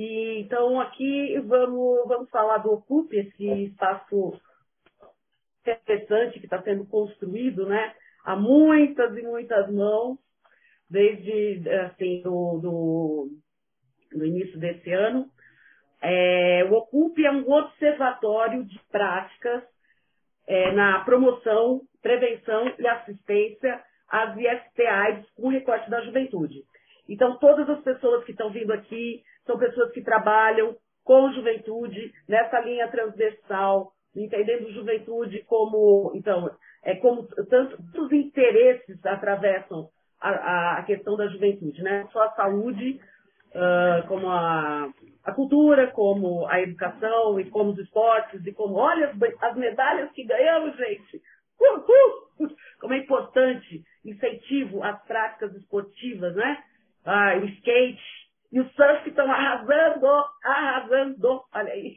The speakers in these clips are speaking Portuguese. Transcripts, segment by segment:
E, então, aqui vamos, vamos falar do Ocupe, esse espaço interessante que está sendo construído né, há muitas e muitas mãos, desde assim, do, do, do início desse ano. É, o Ocupe é um observatório de práticas é, na promoção, prevenção e assistência às IST-AIDS com recorte da juventude. Então, todas as pessoas que estão vindo aqui são pessoas que trabalham com juventude nessa linha transversal, entendendo juventude como, então, é como tantos interesses atravessam a, a, questão da juventude, né? Só a saúde, uh, como a, a, cultura, como a educação e como os esportes e como, olha as, as medalhas que ganhamos, gente! Uhul! Como é importante incentivo às práticas esportivas, né? Ah, o skate e o surf estão arrasando, arrasando, olha aí.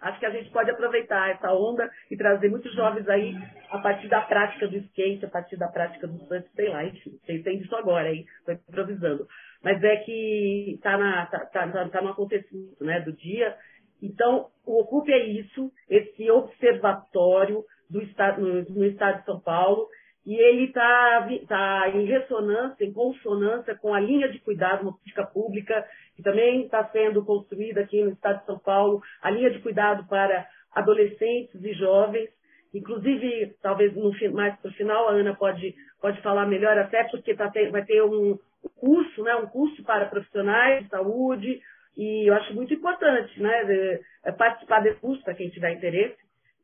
Acho que a gente pode aproveitar essa onda e trazer muitos jovens aí a partir da prática do skate, a partir da prática do surf, sei lá, enfim, você entende isso agora, hein? Estou improvisando. Mas é que está tá, tá, tá, tá no acontecimento né, do dia. Então, o Ocupe é isso, esse observatório do estado, no, no estado de São Paulo, e ele está tá em ressonância, em consonância com a linha de cuidado, uma política pública, que também está sendo construída aqui no estado de São Paulo, a linha de cuidado para adolescentes e jovens. Inclusive, talvez no, mais para o final, a Ana pode, pode falar melhor, até porque tá, vai ter um curso, né, um curso para profissionais de saúde, e eu acho muito importante né, de participar desse curso, para quem tiver interesse,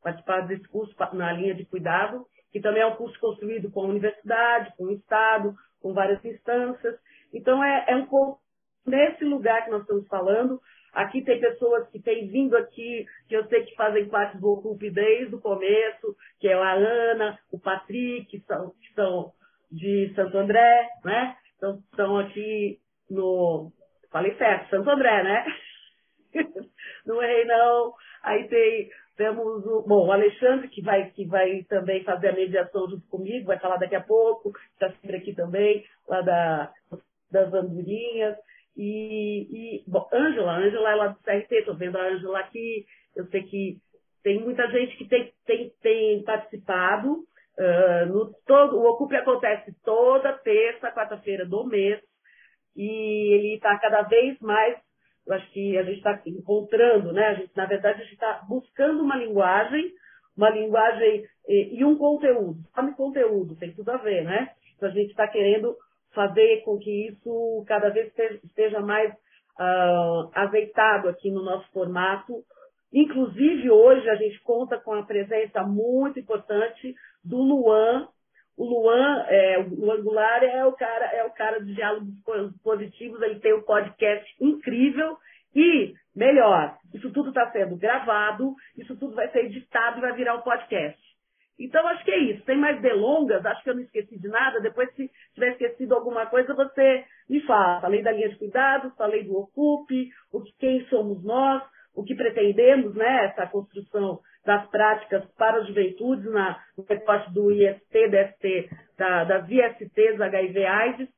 participar desse curso na linha de cuidado que também é um curso construído com a universidade, com o Estado, com várias instâncias. Então, é, é um pouco nesse lugar que nós estamos falando. Aqui tem pessoas que têm vindo aqui, que eu sei que fazem parte do Ocupe desde o começo, que é a Ana, o Patrick, que são, que são de Santo André, né? Então, estão aqui no. Falei certo, Santo André, né? não errei, não. Aí tem temos o, bom, o Alexandre, que vai, que vai também fazer a mediação junto comigo, vai falar daqui a pouco, está sempre aqui também, lá da, das andorinhas. E, e bom, Ângela, Ângela é lá do CRT, estou vendo a Ângela aqui, eu sei que tem muita gente que tem, tem, tem participado. Uh, no todo, o Ocupe acontece toda terça, quarta-feira do mês, e ele está cada vez mais eu acho que a gente está encontrando, né? A gente, na verdade, a gente está buscando uma linguagem, uma linguagem e, e um conteúdo. Sabe conteúdo, tem tudo a ver, né? Então a gente está querendo fazer com que isso cada vez esteja, mais uh, azeitado aqui no nosso formato. Inclusive, hoje a gente conta com a presença muito importante do Luan, o Luan, é, o Angular é o cara, é o cara de diálogos positivos, ele tem um podcast incrível e, melhor, isso tudo está sendo gravado, isso tudo vai ser editado e vai virar um podcast. Então, acho que é isso. Tem mais delongas, acho que eu não esqueci de nada. Depois, se tiver esquecido alguma coisa, você me fala. Falei da linha de cuidados, falei do Ocupe, o que, quem somos nós, o que pretendemos, né, essa construção das práticas para as juventudes na, no recorte do IST, DST, da, das ISTs HIV AIDS,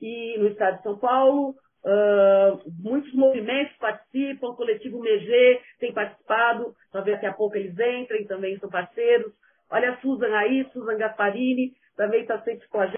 e no estado de São Paulo. Uh, muitos movimentos participam, o coletivo MEG tem participado, talvez daqui a pouco eles entrem, também são parceiros. Olha a Susan aí, Susan Gasparini, também está sempre com a gente.